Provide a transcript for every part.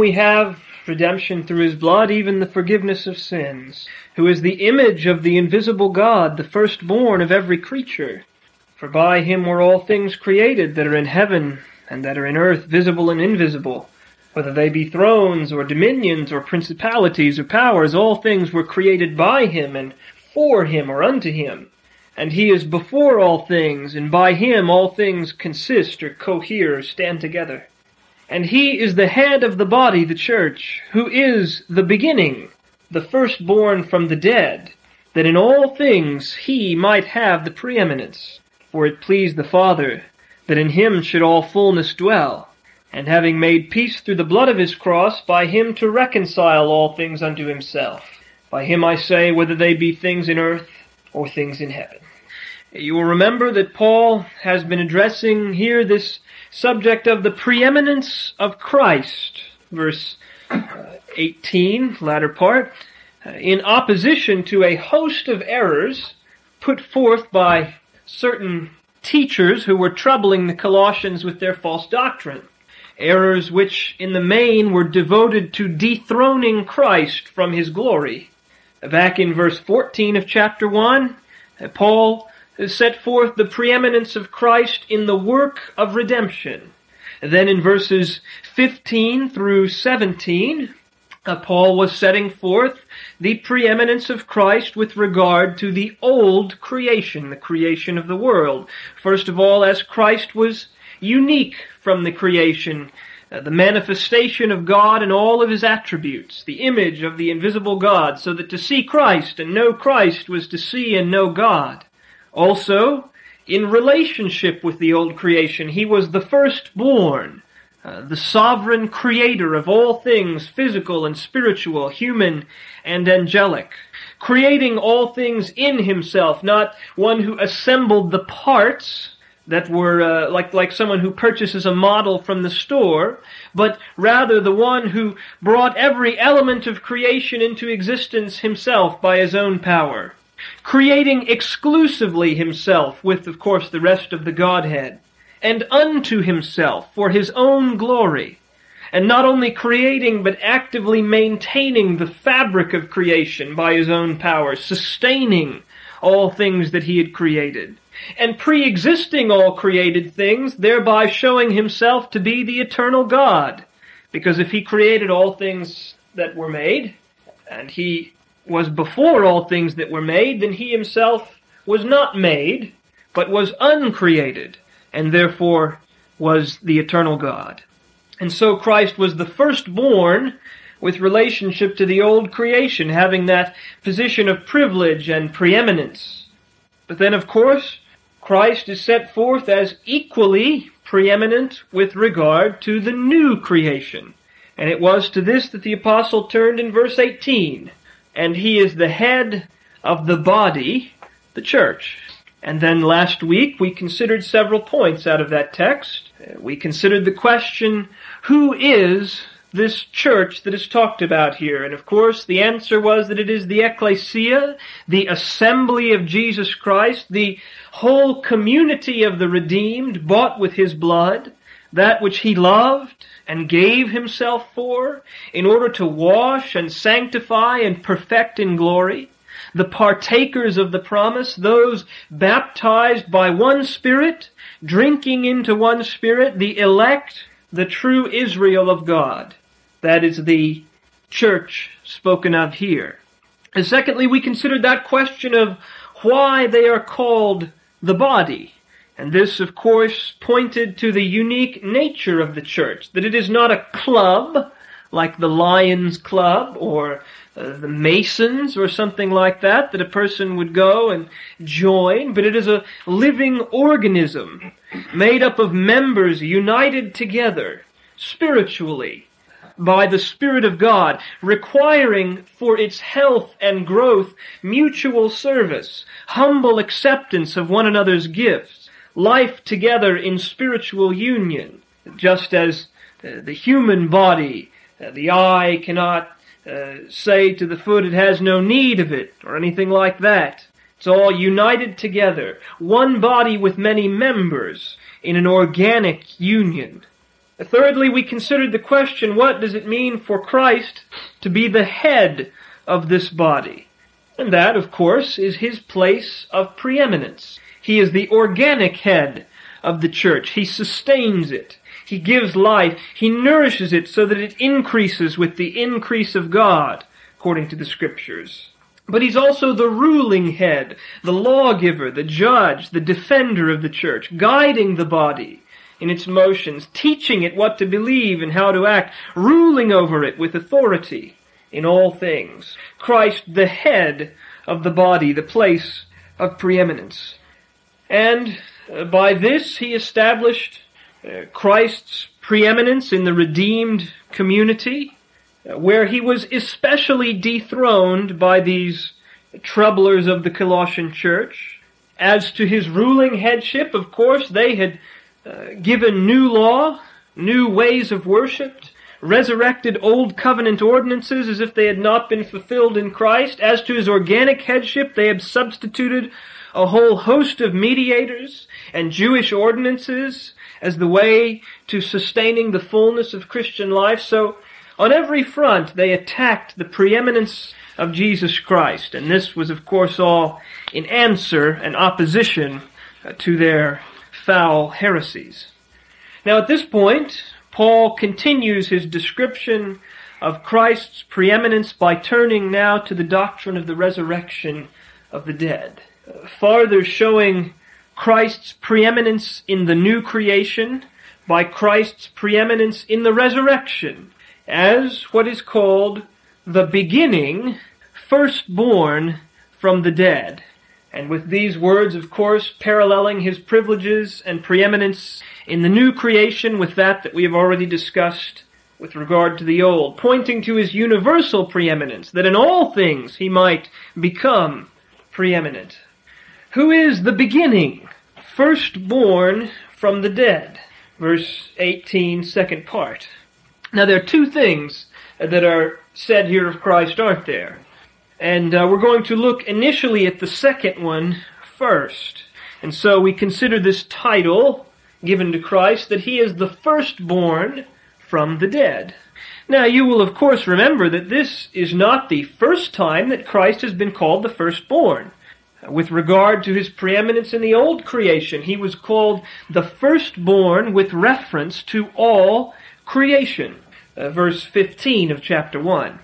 we have redemption through his blood, even the forgiveness of sins, who is the image of the invisible God, the firstborn of every creature. For by him were all things created that are in heaven and that are in earth, visible and invisible. Whether they be thrones or dominions or principalities or powers, all things were created by him and for him or unto him. And he is before all things, and by him all things consist or cohere or stand together. And he is the head of the body, the church, who is the beginning, the firstborn from the dead, that in all things he might have the preeminence. For it pleased the Father that in him should all fullness dwell, and having made peace through the blood of his cross, by him to reconcile all things unto himself. By him I say, whether they be things in earth or things in heaven. You will remember that Paul has been addressing here this subject of the preeminence of Christ, verse uh, 18, latter part, uh, in opposition to a host of errors put forth by certain teachers who were troubling the Colossians with their false doctrine. Errors which, in the main, were devoted to dethroning Christ from his glory. Back in verse 14 of chapter 1, Paul set forth the preeminence of Christ in the work of redemption. Then in verses 15 through 17, uh, Paul was setting forth the preeminence of Christ with regard to the old creation, the creation of the world. First of all, as Christ was unique from the creation, uh, the manifestation of God and all of his attributes, the image of the invisible God, so that to see Christ and know Christ was to see and know God. Also, in relationship with the old creation, he was the firstborn, uh, the sovereign creator of all things physical and spiritual, human and angelic, creating all things in himself, not one who assembled the parts that were uh, like like someone who purchases a model from the store, but rather the one who brought every element of creation into existence himself by his own power, creating exclusively himself with, of course, the rest of the Godhead and unto himself for his own glory, and not only creating but actively maintaining the fabric of creation by his own power, sustaining all things that he had created, and pre-existing all created things, thereby showing himself to be the eternal God. Because if he created all things that were made, and he was before all things that were made, then he himself was not made, but was uncreated and therefore was the eternal God. And so Christ was the firstborn with relationship to the old creation, having that position of privilege and preeminence. But then, of course, Christ is set forth as equally preeminent with regard to the new creation. And it was to this that the apostle turned in verse 18. And he is the head of the body, the church. And then last week we considered several points out of that text. Uh, we considered the question, who is this church that is talked about here? And of course the answer was that it is the ecclesia, the assembly of Jesus Christ, the whole community of the redeemed, bought with his blood, that which he loved and gave himself for, in order to wash and sanctify and perfect in glory the partakers of the promise, those baptized by one Spirit, drinking into one Spirit, the elect, the true Israel of God. That is the church spoken of here. And secondly, we considered that question of why they are called the body. And this, of course, pointed to the unique nature of the church, that it is not a club like the Lions Club or uh, the Masons or something like that that a person would go and join, but it is a living organism made up of members united together spiritually by the Spirit of God, requiring for its health and growth mutual service, humble acceptance of one another's gifts, life together in spiritual union, just as uh, the human body, uh, the eye cannot uh, say to the foot it has no need of it, or anything like that. It's all united together, one body with many members in an organic union. Thirdly, we considered the question, what does it mean for Christ to be the head of this body? And that, of course, is his place of preeminence. He is the organic head of the church. He sustains it. He gives life. He nourishes it so that it increases with the increase of God, according to the scriptures. But he's also the ruling head, the lawgiver, the judge, the defender of the church, guiding the body in its motions, teaching it what to believe and how to act, ruling over it with authority in all things. Christ, the head of the body, the place of preeminence. And uh, by this he established uh, Christ's preeminence in the redeemed community, uh, where he was especially dethroned by these troublers of the Colossian church. As to his ruling headship, of course, they had given new law, new ways of worship, resurrected old covenant ordinances as if they had not been fulfilled in Christ. As to his organic headship, they had substituted a whole host of mediators and Jewish ordinances as the way to sustaining the fullness of Christian life. So, on every front, they attacked the preeminence of Jesus Christ. And this was, of course, all in answer and opposition uh, to their foul heresies. Now at this point, Paul continues his description of Christ's preeminence by turning now to the doctrine of the resurrection of the dead. Farther showing Christ's preeminence in the new creation by Christ's preeminence in the resurrection as what is called the beginning, firstborn from the dead. And with these words, of course, paralleling his privileges and preeminence in the new creation with that that we have already discussed with regard to the old, pointing to his universal preeminence, that in all things he might become preeminent. Who is the beginning, firstborn from the dead? Verse 18, second part. Now there are two things that are said here of Christ, aren't there? And uh, we're going to look initially at the second one first. And so we consider this title given to Christ that he is the firstborn from the dead. Now you will of course remember that this is not the first time that Christ has been called the firstborn. With regard to his preeminence in the old creation, he was called the firstborn with reference to all creation. Uh, verse 15 of chapter 1.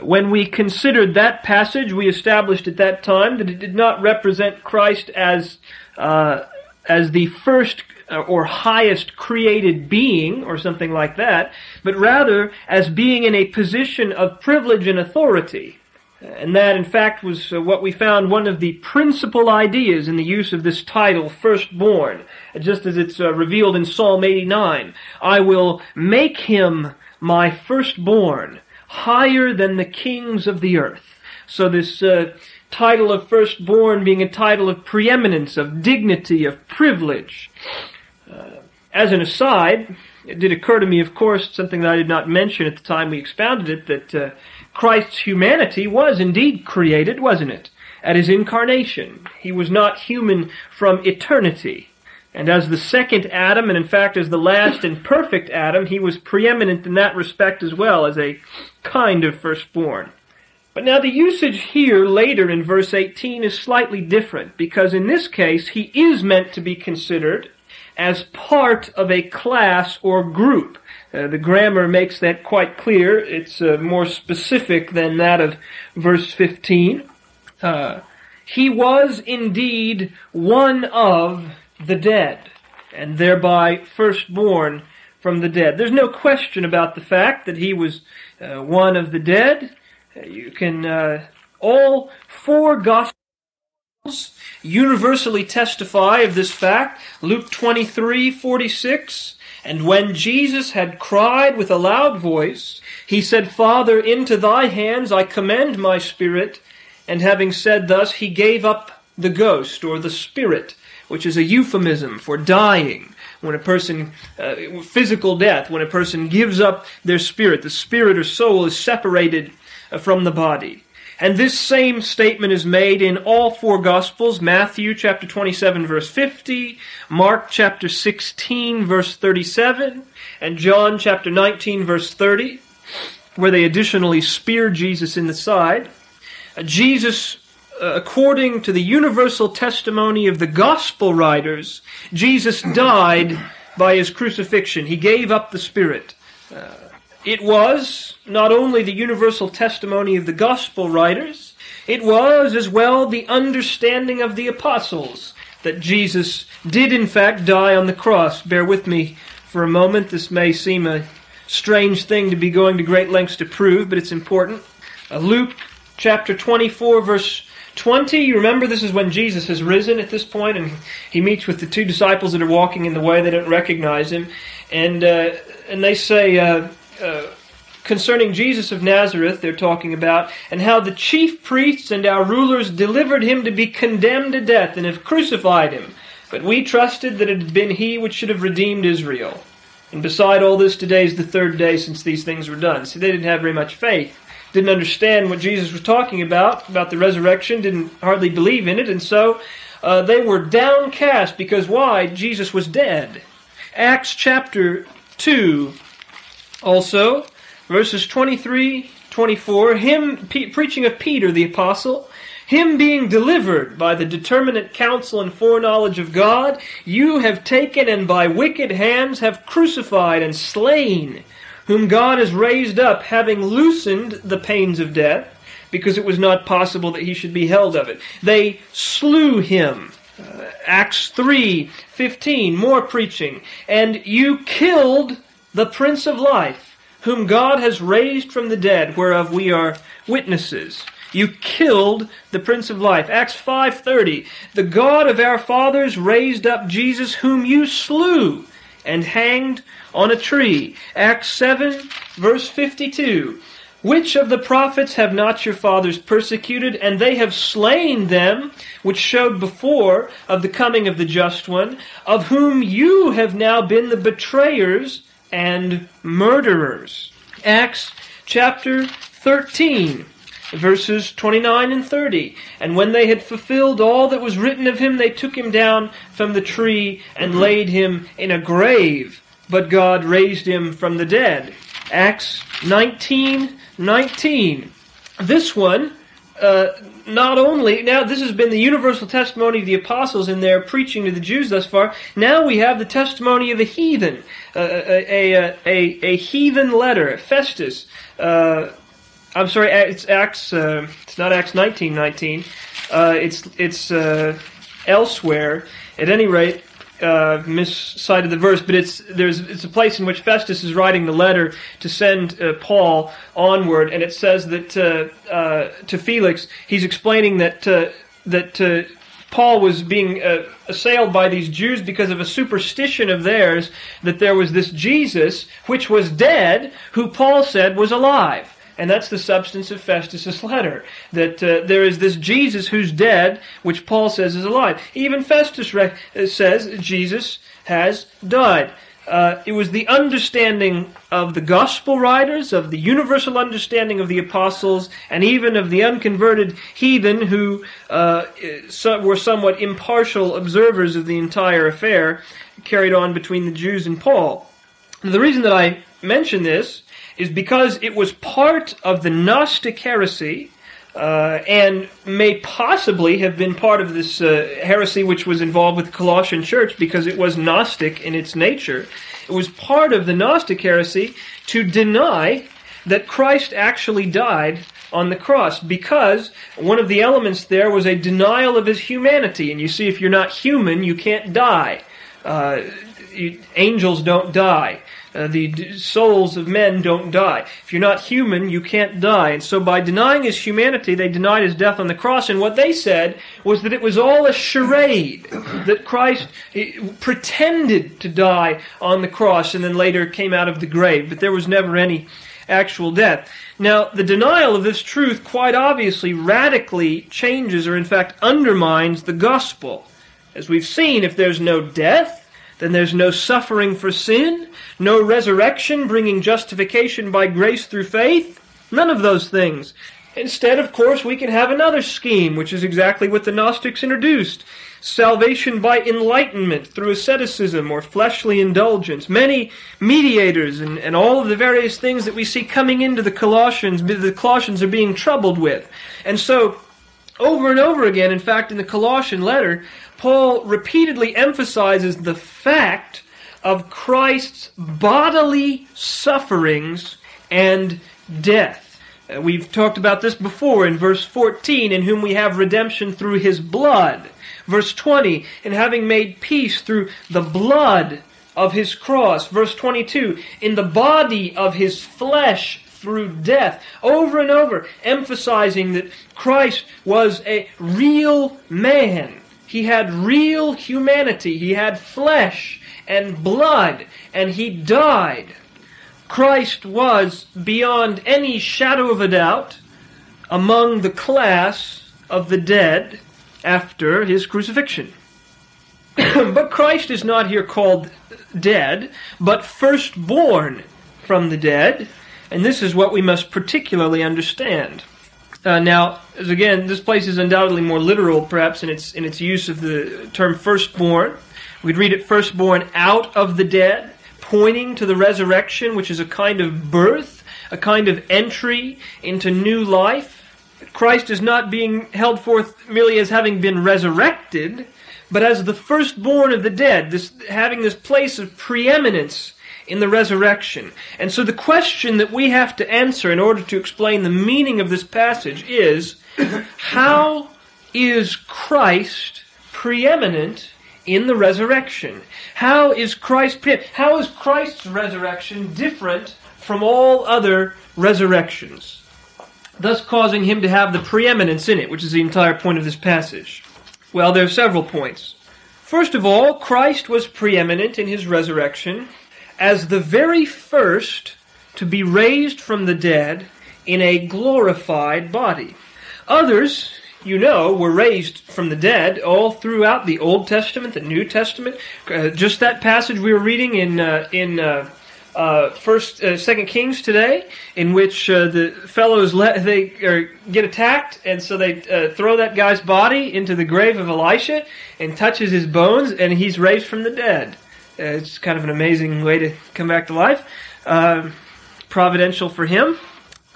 When we considered that passage, we established at that time that it did not represent Christ as uh, as the first uh, or highest created being or something like that, but rather as being in a position of privilege and authority. And that, in fact, was uh, what we found one of the principal ideas in the use of this title, firstborn, just as it's uh, revealed in Psalm 89. I will make him my firstborn higher than the kings of the earth. So this uh, title of firstborn being a title of preeminence, of dignity, of privilege. Uh, as an aside, it did occur to me, of course, something that I did not mention at the time we expounded it, that uh, Christ's humanity was indeed created, wasn't it? At his incarnation. He was not human from eternity. And as the second Adam, and in fact as the last and perfect Adam, he was preeminent in that respect as well, as a kind of firstborn. But now the usage here later in verse 18 is slightly different, because in this case he is meant to be considered as part of a class or group. Uh, the grammar makes that quite clear. It's uh, more specific than that of verse 15. Uh, he was indeed one of the dead, and thereby firstborn from the dead. There's no question about the fact that he was uh, one of the dead. You can, uh, all four Gospels universally testify of this fact. Luke 23, 46. And when Jesus had cried with a loud voice, he said, Father, into thy hands I commend my spirit. And having said thus, he gave up the ghost or the spirit which is a euphemism for dying. When a person, uh, physical death, when a person gives up their spirit, the spirit or soul is separated uh, from the body. And this same statement is made in all four Gospels Matthew chapter 27, verse 50, Mark chapter 16, verse 37, and John chapter 19, verse 30, where they additionally spear Jesus in the side. Uh, Jesus, uh, according to the universal testimony of the Gospel writers, Jesus died by his crucifixion. He gave up the Spirit. Uh, it was not only the universal testimony of the gospel writers, it was as well the understanding of the apostles that Jesus did in fact die on the cross. Bear with me for a moment. This may seem a strange thing to be going to great lengths to prove, but it's important. Uh, Luke chapter 24 verse 20, you remember this is when Jesus has risen at this point and he meets with the two disciples that are walking in the way. They don't recognize him. And, uh, and they say, uh, uh, concerning Jesus of Nazareth, they're talking about, and how the chief priests and our rulers delivered him to be condemned to death and have crucified him. But we trusted that it had been he which should have redeemed Israel. And beside all this, today is the third day since these things were done. See, they didn't have very much faith. Didn't understand what Jesus was talking about, about the resurrection, didn't hardly believe in it, and so uh, they were downcast because why? Jesus was dead. Acts chapter 2 also, verses 23, 24, him preaching of Peter the apostle, him being delivered by the determinate counsel and foreknowledge of God, you have taken and by wicked hands have crucified and slain, whom God has raised up, having loosened the pains of death, because it was not possible that he should be held of it. They slew him. Uh, Acts 3, 15, more preaching. And you killed the Prince of Life, whom God has raised from the dead, whereof we are witnesses. You killed the Prince of Life. Acts 5:30. The God of our fathers raised up Jesus whom you slew and hanged on a tree. Acts 7 verse 52. Which of the prophets have not your fathers persecuted, and they have slain them, which showed before of the coming of the just one, of whom you have now been the betrayers and murderers. Acts chapter 13, verses 29 and 30. And when they had fulfilled all that was written of him, they took him down from the tree and laid him in a grave. But God raised him from the dead. Acts 19, 19. This one, uh, not only, now this has been the universal testimony of the apostles in their preaching to the Jews thus far, now we have the testimony of a heathen, uh, a, a, a, a, heathen letter, Festus. Uh, I'm sorry, it's Acts, uh, it's not Acts 19, 19. Uh, it's, it's uh, elsewhere. At any rate, uh, miscited the verse, but it's there's it's a place in which Festus is writing the letter to send uh, Paul onward, and it says that uh, uh to Felix he's explaining that uh, that uh, Paul was being assailed by these Jews because of a superstition of theirs that there was this Jesus which was dead, who Paul said was alive. And that's the substance of Festus's letter. That uh, there is this Jesus who's dead, which Paul says is alive. Even Festus rec- uh, says Jesus has died. Uh, it was the understanding of the gospel writers, of the universal understanding of the apostles, and even of the unconverted heathen who uh, were somewhat impartial observers of the entire affair carried on between the Jews and Paul. the reason that I mention this is because it was part of the Gnostic heresy uh, and may possibly have been part of this uh, heresy which was involved with the Colossian church because it was Gnostic in its nature. It was part of the Gnostic heresy to deny that Christ actually died on the cross because one of the elements there was a denial of his humanity. And you see, if you're not human, you can't die. Uh, angels don't die. Uh, the souls of men don't die. If you're not human, you can't die. And so by denying his humanity, they denied his death on the cross. And what they said was that it was all a charade, that Christ pretended to die on the cross and then later came out of the grave. But there was never any actual death. Now, the denial of this truth quite obviously radically changes or in fact undermines the gospel. As we've seen, if there's no death, then there's no suffering for sin, no resurrection bringing justification by grace through faith, none of those things. Instead, of course, we can have another scheme, which is exactly what the Gnostics introduced. Salvation by enlightenment through asceticism or fleshly indulgence. Many mediators and, and all of the various things that we see coming into the Colossians, the Colossians are being troubled with. And so, over and over again, in fact, in the Colossian letter, Paul repeatedly emphasizes the fact of Christ's bodily sufferings and death. Uh, we've talked about this before in verse 14, in whom we have redemption through his blood. Verse 20, in having made peace through the blood of his cross. Verse 22, in the body of his flesh through death. Over and over, emphasizing that Christ was a real man. He had real humanity. He had flesh and blood, and he died. Christ was, beyond any shadow of a doubt, among the class of the dead after his crucifixion. but Christ is not here called dead, but firstborn from the dead, and this is what we must particularly understand. Uh, now, again, this place is undoubtedly more literal, perhaps in its in its use of the term firstborn. We'd read it firstborn out of the dead, pointing to the resurrection, which is a kind of birth, a kind of entry into new life. Christ is not being held forth merely as having been resurrected, but as the firstborn of the dead, this having this place of preeminence in the resurrection. And so the question that we have to answer in order to explain the meaning of this passage is how is Christ preeminent in the resurrection? How is Christ pre- how is Christ's resurrection different from all other resurrections? Thus causing him to have the preeminence in it, which is the entire point of this passage. Well, there are several points. First of all, Christ was preeminent in his resurrection as the very first to be raised from the dead in a glorified body. Others, you know, were raised from the dead all throughout the Old Testament, the New Testament. Uh, just that passage we were reading in uh, in uh, uh First, uh, Second Kings today, in which uh, the fellows they get attacked, and so they throw that guy's body into the grave of Elisha and touches his bones, and he's raised from the dead. Uh, it's kind of an amazing way to come back to life. Uh, providential for him.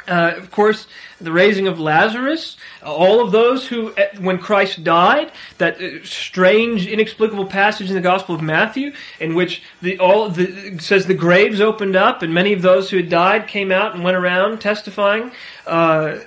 Uh, of course, the raising of Lazarus, all of those who, when Christ died, that uh, strange, inexplicable passage in the Gospel of Matthew, in which the all the, says the graves opened up, and many of those who had died came out and went around testifying. Uh,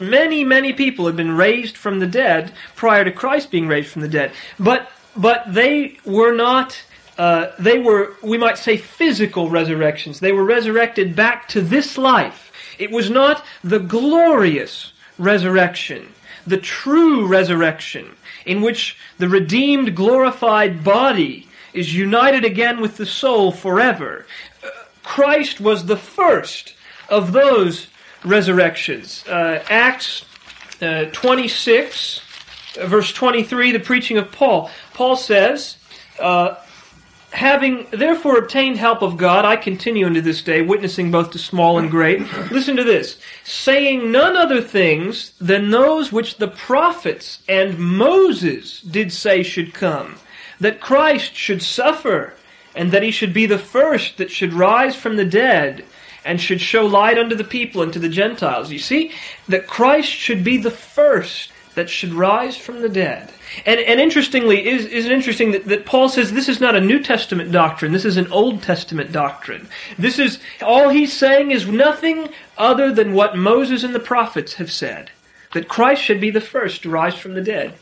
many, many people had been raised from the dead prior to Christ being raised from the dead, but but they were not uh, they were, we might say, physical resurrections. They were resurrected back to this life. It was not the glorious resurrection, the true resurrection, in which the redeemed, glorified body is united again with the soul forever. Uh, Christ was the first of those resurrections. Uh, Acts uh, 26, verse 23, the preaching of Paul. Paul says, uh, Having therefore obtained help of God, I continue unto this day, witnessing both to small and great. Listen to this. Saying none other things than those which the prophets and Moses did say should come. That Christ should suffer, and that he should be the first that should rise from the dead, and should show light unto the people and to the Gentiles. You see, that Christ should be the first that should rise from the dead. And, and interestingly, is, is it interesting that, that Paul says this is not a New Testament doctrine, this is an Old Testament doctrine. This is, all he's saying is nothing other than what Moses and the prophets have said. That Christ should be the first to rise from the dead.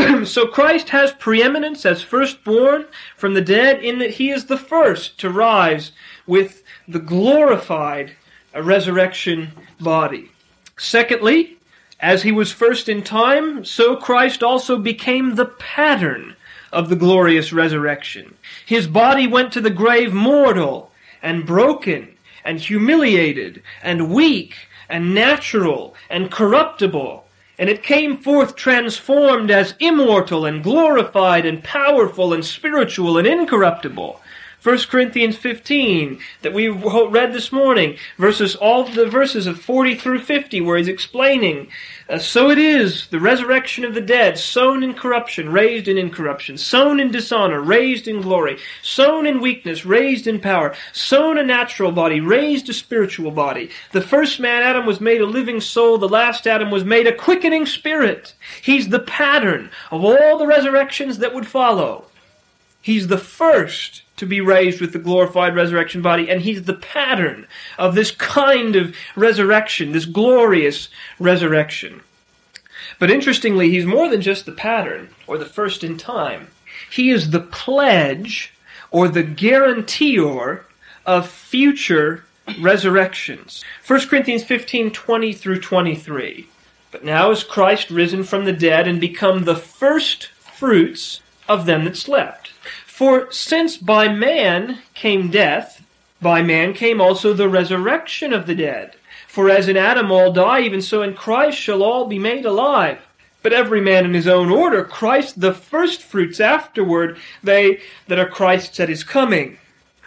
so Christ has preeminence as firstborn from the dead in that he is the first to rise with the glorified uh, resurrection body. Secondly, as he was first in time, so Christ also became the pattern of the glorious resurrection. His body went to the grave mortal and broken and humiliated and weak and natural and corruptible. And it came forth transformed as immortal and glorified and powerful and spiritual and incorruptible. 1 Corinthians 15 that we read this morning, verses all the verses of 40 through 50 where he's explaining, uh, so it is the resurrection of the dead, sown in corruption, raised in incorruption, sown in dishonor, raised in glory, sown in weakness, raised in power, sown a natural body, raised a spiritual body. The first man Adam was made a living soul, the last Adam was made a quickening spirit. He's the pattern of all the resurrections that would follow. He's the first to be raised with the glorified resurrection body, and he's the pattern of this kind of resurrection, this glorious resurrection. But interestingly, he's more than just the pattern, or the first in time. He is the pledge, or the guarantor, of future resurrections. 1 Corinthians 15, 20 through 23. But now is Christ risen from the dead and become the first fruits of them that slept. For since by man came death, by man came also the resurrection of the dead. For as in Adam all die, even so in Christ shall all be made alive. But every man in his own order, Christ the first fruits, afterward they that are Christ's at his coming.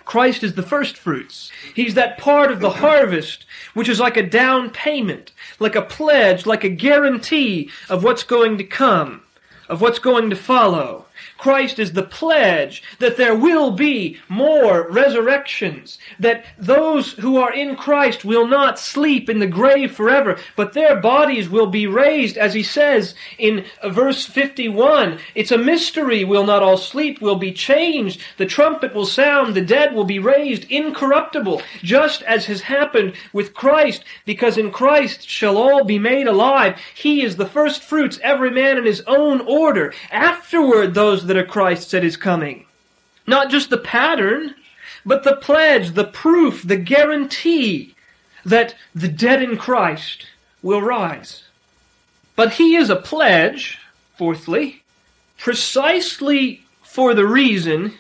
Christ is the first fruits. He's that part of the harvest which is like a down payment, like a pledge, like a guarantee of what's going to come, of what's going to follow. Christ is the pledge that there will be more resurrections, that those who are in Christ will not sleep in the grave forever, but their bodies will be raised, as he says in verse 51. It's a mystery. Will not all sleep, will be changed. The trumpet will sound, the dead will be raised incorruptible, just as has happened with Christ, because in Christ shall all be made alive. He is the first fruits, every man in his own order. Afterward, those that that are Christ's at his coming. Not just the pattern, but the pledge, the proof, the guarantee that the dead in Christ will rise. But he is a pledge, fourthly, precisely for the reason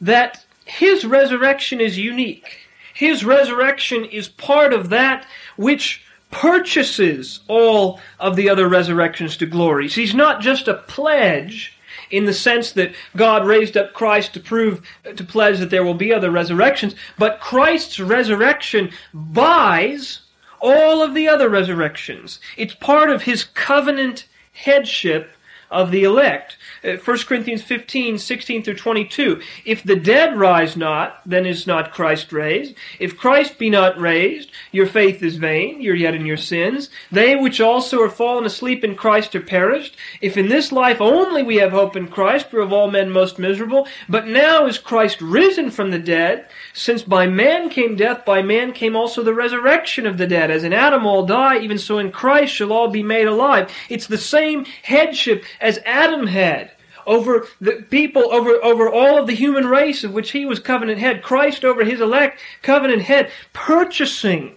that his resurrection is unique. His resurrection is part of that which purchases all of the other resurrections to glory. He's not just a pledge in the sense that God raised up Christ to prove, to pledge that there will be other resurrections, but Christ's resurrection buys all of the other resurrections. It's part of his covenant headship of the elect. 1 uh, Corinthians 15, 16 through 22. If the dead rise not, then is not Christ raised. If Christ be not raised, your faith is vain, you're yet in your sins. They which also are fallen asleep in Christ are perished. If in this life only we have hope in Christ, we're of all men most miserable. But now is Christ risen from the dead, since by man came death, by man came also the resurrection of the dead. As in Adam all die, even so in Christ shall all be made alive. It's the same headship as Adam had over the people, over, over all of the human race of which he was covenant head, Christ over his elect, covenant head, purchasing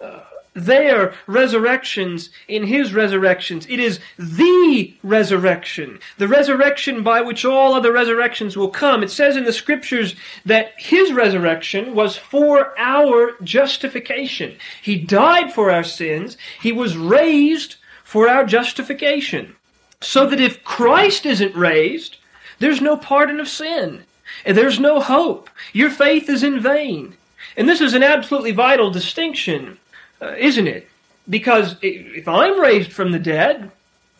uh, their resurrections in his resurrections. It is the resurrection, the resurrection by which all other resurrections will come. It says in the scriptures that his resurrection was for our justification. He died for our sins. He was raised for our justification. So that if Christ isn't raised, there's no pardon of sin. And there's no hope. Your faith is in vain. And this is an absolutely vital distinction, uh, isn't it? Because if I'm raised from the dead,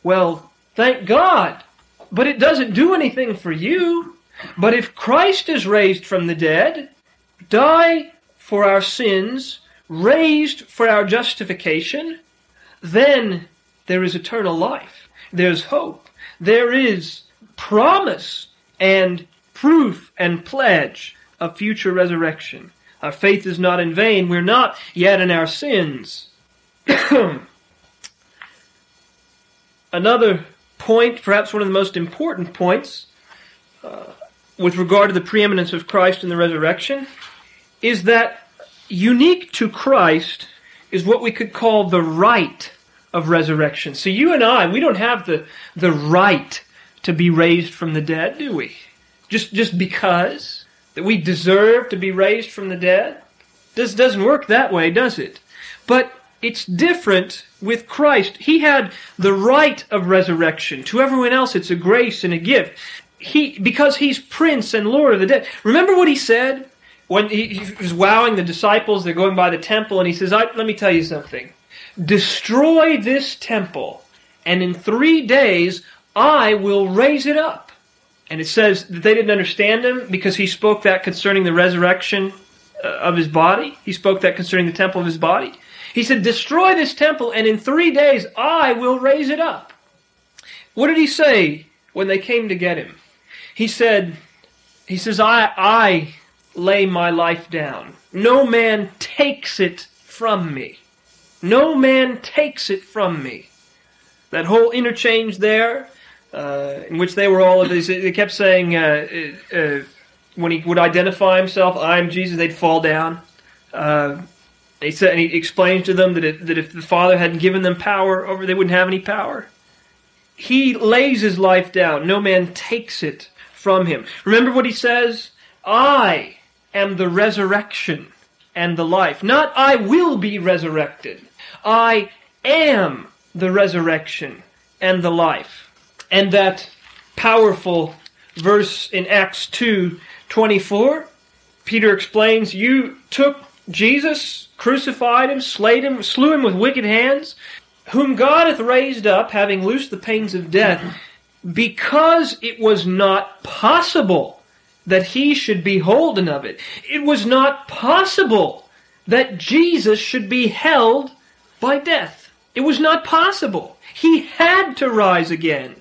well, thank God. But it doesn't do anything for you. But if Christ is raised from the dead, die for our sins, raised for our justification, then there is eternal life. There's hope. There is promise and proof and pledge of future resurrection. Our faith is not in vain. We're not yet in our sins. Another point, perhaps one of the most important points, uh, with regard to the preeminence of Christ in the resurrection, is that unique to Christ is what we could call the right of resurrection. So you and I, we don't have the, the right to be raised from the dead, do we? Just, just because that we deserve to be raised from the dead? This doesn't work that way, does it? But it's different with Christ. He had the right of resurrection. To everyone else, it's a grace and a gift. he because he's prince and lord of the dead. Remember what he said when he, he was wowing the disciples? They're going by the temple, and he says, "Let me tell you something. Destroy this temple, and in three days I will raise it up." And it says that they didn't understand him because he spoke that concerning the resurrection uh, of his body. He spoke that concerning the temple of his body. He said, Destroy this temple, and in three days I will raise it up. What did he say when they came to get him? He said, He says, I, I lay my life down. No man takes it from me. No man takes it from me. That whole interchange there, uh, in which they were all of these, they kept saying, uh, uh, when he would identify himself, I'm Jesus, they'd fall down. Uh, he said, and he explains to them that, that if the Father hadn't given them power over, they wouldn't have any power. He lays his life down. No man takes it from him. Remember what he says? I am the resurrection and the life. Not I will be resurrected. I am the resurrection and the life. And that powerful verse in Acts 2 24, Peter explains, You took Jesus, crucified him, slayed him, slew him with wicked hands, whom God hath raised up, having loosed the pains of death, because it was not possible that he should be holden of it. It was not possible that Jesus should be held by death. It was not possible. He had to rise again.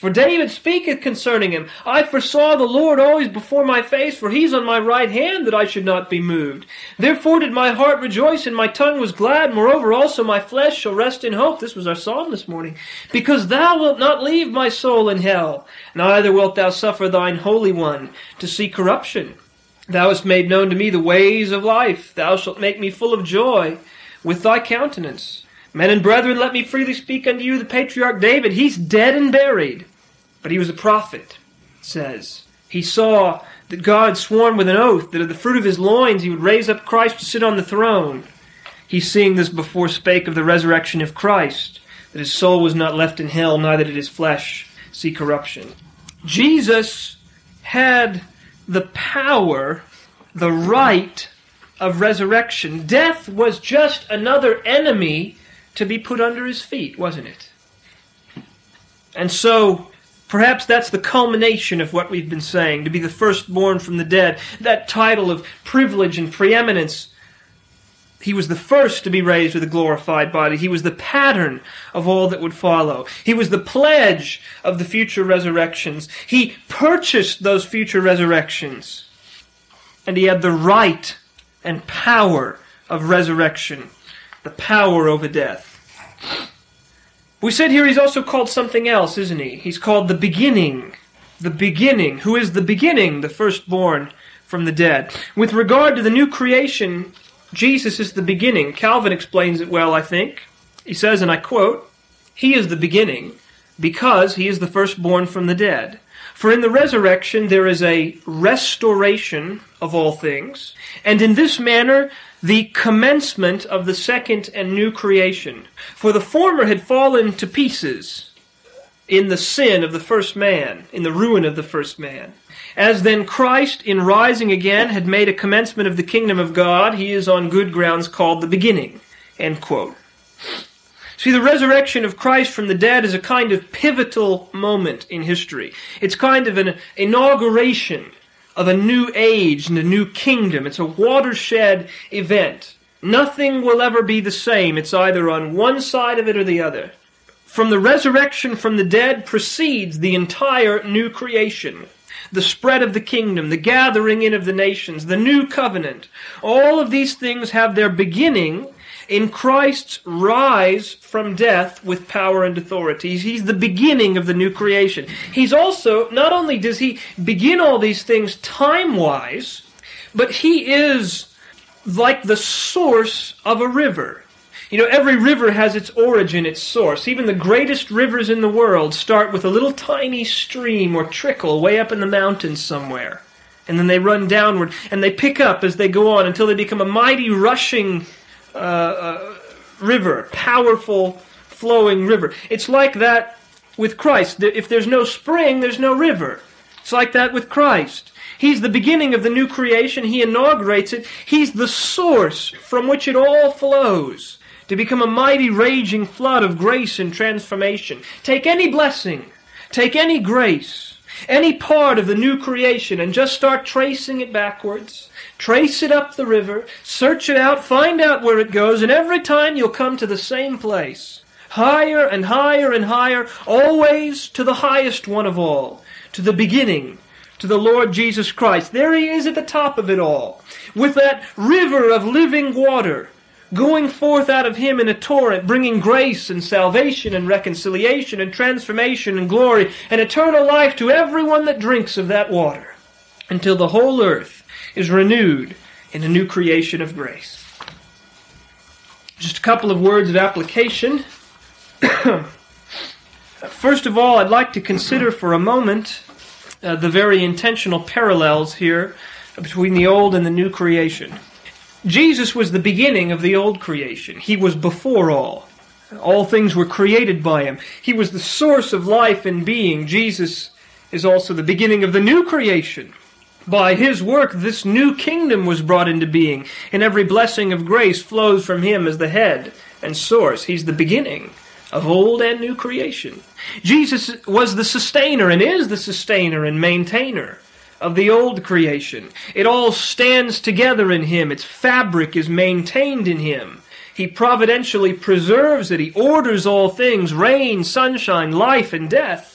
For David speaketh concerning him, I foresaw the Lord always before my face, for he's on my right hand that I should not be moved. Therefore did my heart rejoice, and my tongue was glad. Moreover also my flesh shall rest in hope. This was our psalm this morning. Because thou wilt not leave my soul in hell, neither wilt thou suffer thine Holy One to see corruption. Thou hast made known to me the ways of life. Thou shalt make me full of joy with thy countenance. Men and brethren, let me freely speak unto you the patriarch David. He's dead and buried, but he was a prophet, says. He saw that God sworn with an oath that of the fruit of his loins he would raise up Christ to sit on the throne. He seeing this before spake of the resurrection of Christ, that his soul was not left in hell, neither did his flesh see corruption. Jesus had the power, the right of resurrection. Death was just another enemy to be put under his feet, wasn't it? And so, perhaps that's the culmination of what we've been saying to be the firstborn from the dead, that title of privilege and preeminence. He was the first to be raised with a glorified body. He was the pattern of all that would follow. He was the pledge of the future resurrections. He purchased those future resurrections. And he had the right and power of resurrection the power over death. We said here he's also called something else, isn't he? He's called the beginning. The beginning. Who is the beginning? The firstborn from the dead. With regard to the new creation, Jesus is the beginning. Calvin explains it well, I think. He says, and I quote, He is the beginning because he is the firstborn from the dead. For in the resurrection there is a restoration of all things, and in this manner the commencement of the second and new creation. For the former had fallen to pieces in the sin of the first man, in the ruin of the first man. As then Christ, in rising again, had made a commencement of the kingdom of God, he is on good grounds called the beginning. End quote. See, the resurrection of Christ from the dead is a kind of pivotal moment in history. It's kind of an inauguration of a new age and a new kingdom. It's a watershed event. Nothing will ever be the same. It's either on one side of it or the other. From the resurrection from the dead proceeds the entire new creation. The spread of the kingdom, the gathering in of the nations, the new covenant. All of these things have their beginning in Christ's rise from death with power and authority. He's the beginning of the new creation. He's also, not only does he begin all these things time wise, but he is like the source of a river. You know, every river has its origin, its source. Even the greatest rivers in the world start with a little tiny stream or trickle way up in the mountains somewhere. And then they run downward and they pick up as they go on until they become a mighty rushing uh, uh, river, powerful flowing river. It's like that with Christ. If there's no spring, there's no river. It's like that with Christ. He's the beginning of the new creation. He inaugurates it. He's the source from which it all flows to become a mighty raging flood of grace and transformation. Take any blessing, take any grace, any part of the new creation and just start tracing it backwards. Trace it up the river, search it out, find out where it goes, and every time you'll come to the same place. Higher and higher and higher, always to the highest one of all, to the beginning, to the Lord Jesus Christ. There he is at the top of it all, with that river of living water going forth out of him in a torrent, bringing grace and salvation and reconciliation and transformation and glory and eternal life to everyone that drinks of that water, until the whole earth is renewed in a new creation of grace. Just a couple of words of application. First of all, I'd like to consider for a moment uh, the very intentional parallels here between the old and the new creation. Jesus was the beginning of the old creation. He was before all. All things were created by him. He was the source of life and being. Jesus is also the beginning of the new creation. By his work, this new kingdom was brought into being, and every blessing of grace flows from him as the head and source. He's the beginning of old and new creation. Jesus was the sustainer and is the sustainer and maintainer of the old creation. It all stands together in Him. Its fabric is maintained in Him. He providentially preserves it. He orders all things rain, sunshine, life, and death.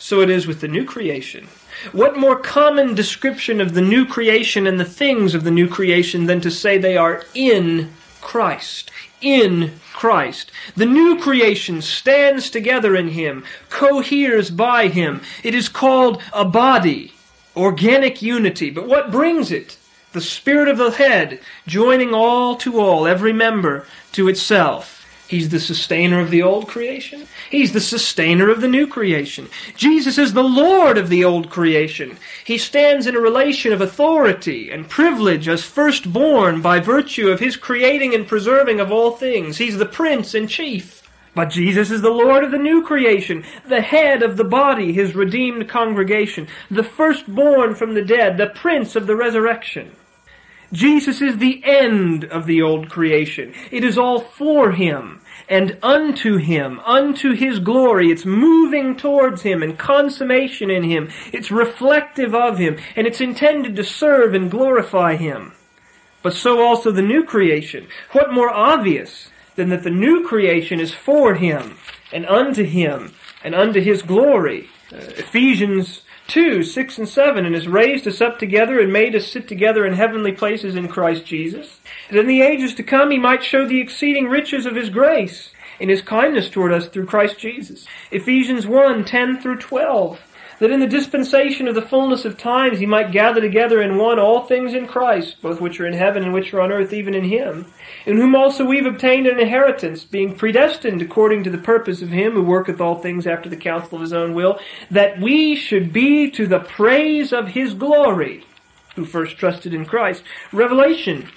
So it is with the new creation. What more common description of the new creation and the things of the new creation than to say they are in Christ? In Christ. The new creation stands together in Him, coheres by Him. It is called a body organic unity. But what brings it? The Spirit of the head, joining all to all, every member to itself. He's the sustainer of the old creation. He's the sustainer of the new creation. Jesus is the Lord of the old creation. He stands in a relation of authority and privilege as firstborn by virtue of his creating and preserving of all things. He's the prince and chief. But Jesus is the Lord of the new creation, the head of the body, his redeemed congregation, the firstborn from the dead, the prince of the resurrection. Jesus is the end of the old creation. It is all for him and unto him, unto his glory. It's moving towards him and consummation in him. It's reflective of him and it's intended to serve and glorify him. But so also the new creation. What more obvious than that the new creation is for him and unto him and unto his glory. Uh, Ephesians 2, 6 and 7, and has raised us up together and made us sit together in heavenly places in Christ Jesus, that in the ages to come he might show the exceeding riches of his grace in his kindness toward us through Christ Jesus. Ephesians 1, 10 through 12 that in the dispensation of the fullness of times he might gather together in one all things in Christ, both which are in heaven and which are on earth, even in him, in whom also we've obtained an inheritance, being predestined according to the purpose of him who worketh all things after the counsel of his own will, that we should be to the praise of his glory, who first trusted in Christ. Revelation,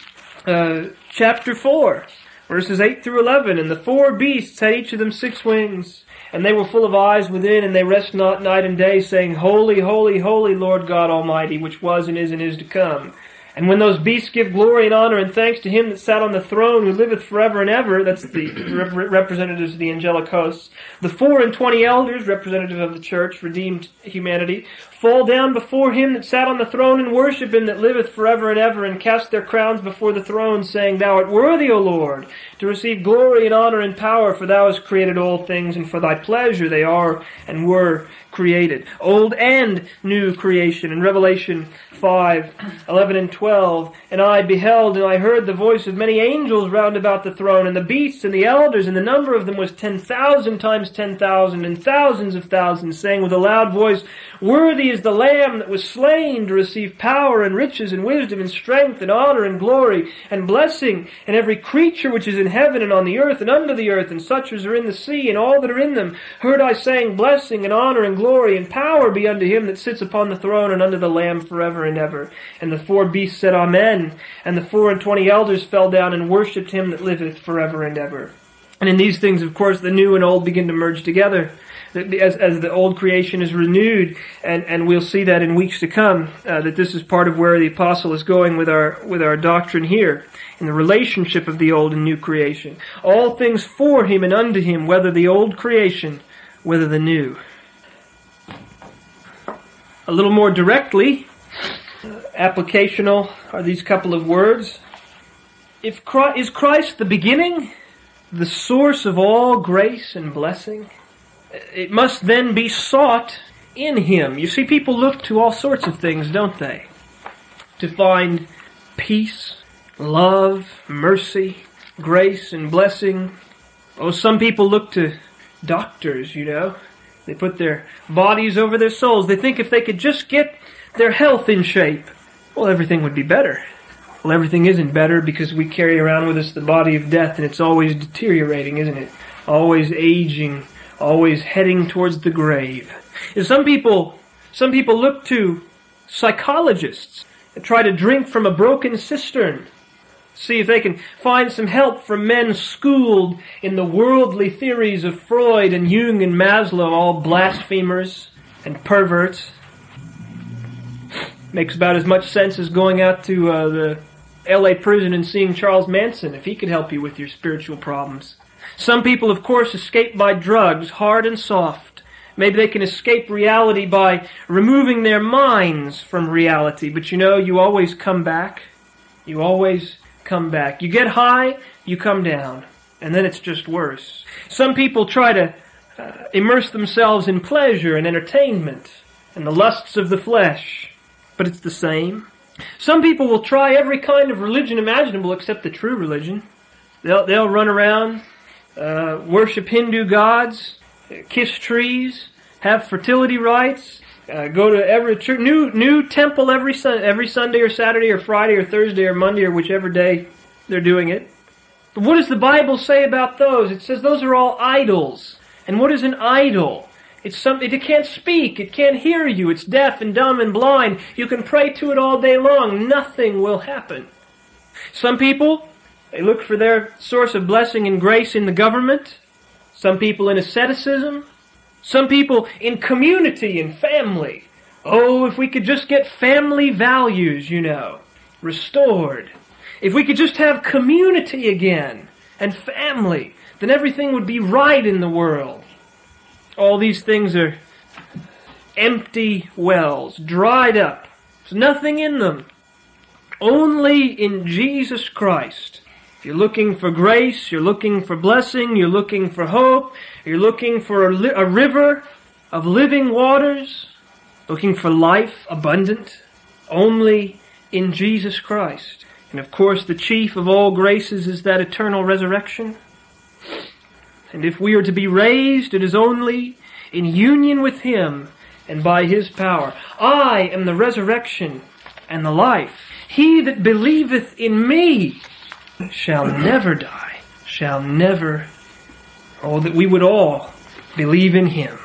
uh, chapter 4, verses 8 through 11, and the four beasts had each of them six wings, and they were full of eyes within, and they rest not night and day, saying, Holy, holy, holy, Lord God Almighty, which was and is and is to come. And when those beasts give glory and honor and thanks to him that sat on the throne, who liveth forever and ever, that's the rep- representatives of the angelic hosts, the four and twenty elders, representative of the church, redeemed humanity, fall down before him that sat on the throne and worship him that liveth forever and ever, and cast their crowns before the throne, saying, Thou art worthy, O Lord, to receive glory and honor and power, for thou hast created all things, and for thy pleasure they are and were created. Old and new creation. In Revelation 5, 11 and 12, And I beheld, and I heard the voice of many angels round about the throne, and the beasts, and the elders, and the number of them was ten thousand times ten thousand, and thousands of thousands, saying with a loud voice, Worthy is the Lamb that was slain to receive power and riches and wisdom and strength and honor and glory and blessing, and every creature which is in heaven and on the earth and under the earth, and such as are in the sea, and all that are in them, heard I saying, Blessing and honor and glory and power be unto him that sits upon the throne and unto the Lamb forever and ever. And the four beasts said, Amen. And the four and twenty elders fell down and worshipped him that liveth forever and ever. And in these things, of course, the new and old begin to merge together as, as the old creation is renewed, and, and we'll see that in weeks to come, uh, that this is part of where the apostle is going with our, with our doctrine here, in the relationship of the old and new creation. All things for him and unto him, whether the old creation, whether the new. A little more directly, applicational are these couple of words. If Christ, is Christ the beginning, the source of all grace and blessing? It must then be sought in Him. You see, people look to all sorts of things, don't they? To find peace, love, mercy, grace, and blessing. Oh, some people look to doctors, you know. They put their bodies over their souls. They think if they could just get their health in shape, well, everything would be better. Well, everything isn't better because we carry around with us the body of death and it's always deteriorating, isn't it? Always aging, always heading towards the grave. And some people, some people look to psychologists and try to drink from a broken cistern. See if they can find some help from men schooled in the worldly theories of Freud and Jung and Maslow, all blasphemers and perverts. Makes about as much sense as going out to uh, the LA prison and seeing Charles Manson if he could help you with your spiritual problems. Some people, of course, escape by drugs, hard and soft. Maybe they can escape reality by removing their minds from reality. But you know, you always come back. You always come back. You get high, you come down. And then it's just worse. Some people try to uh, immerse themselves in pleasure and entertainment and the lusts of the flesh. But it's the same. Some people will try every kind of religion imaginable except the true religion. They'll, they'll run around uh, worship Hindu gods, kiss trees, have fertility rites, uh, go to every church, new new temple every sun, every Sunday or Saturday or Friday or Thursday or Monday or whichever day they're doing it. But what does the Bible say about those? It says those are all idols. And what is an idol? It's some, it can't speak, it can't hear you, it's deaf and dumb and blind. You can pray to it all day long, nothing will happen. Some people, they look for their source of blessing and grace in the government. Some people in asceticism. Some people in community and family. Oh, if we could just get family values, you know, restored. If we could just have community again and family, then everything would be right in the world. All these things are empty wells, dried up. There's nothing in them. Only in Jesus Christ if you're looking for grace, you're looking for blessing, you're looking for hope, you're looking for a, li- a river of living waters, looking for life abundant, only in Jesus Christ. And of course, the chief of all graces is that eternal resurrection. And if we are to be raised, it is only in union with Him and by His power. I am the resurrection and the life. He that believeth in me, shall never die, shall never, oh, that we would all believe in him.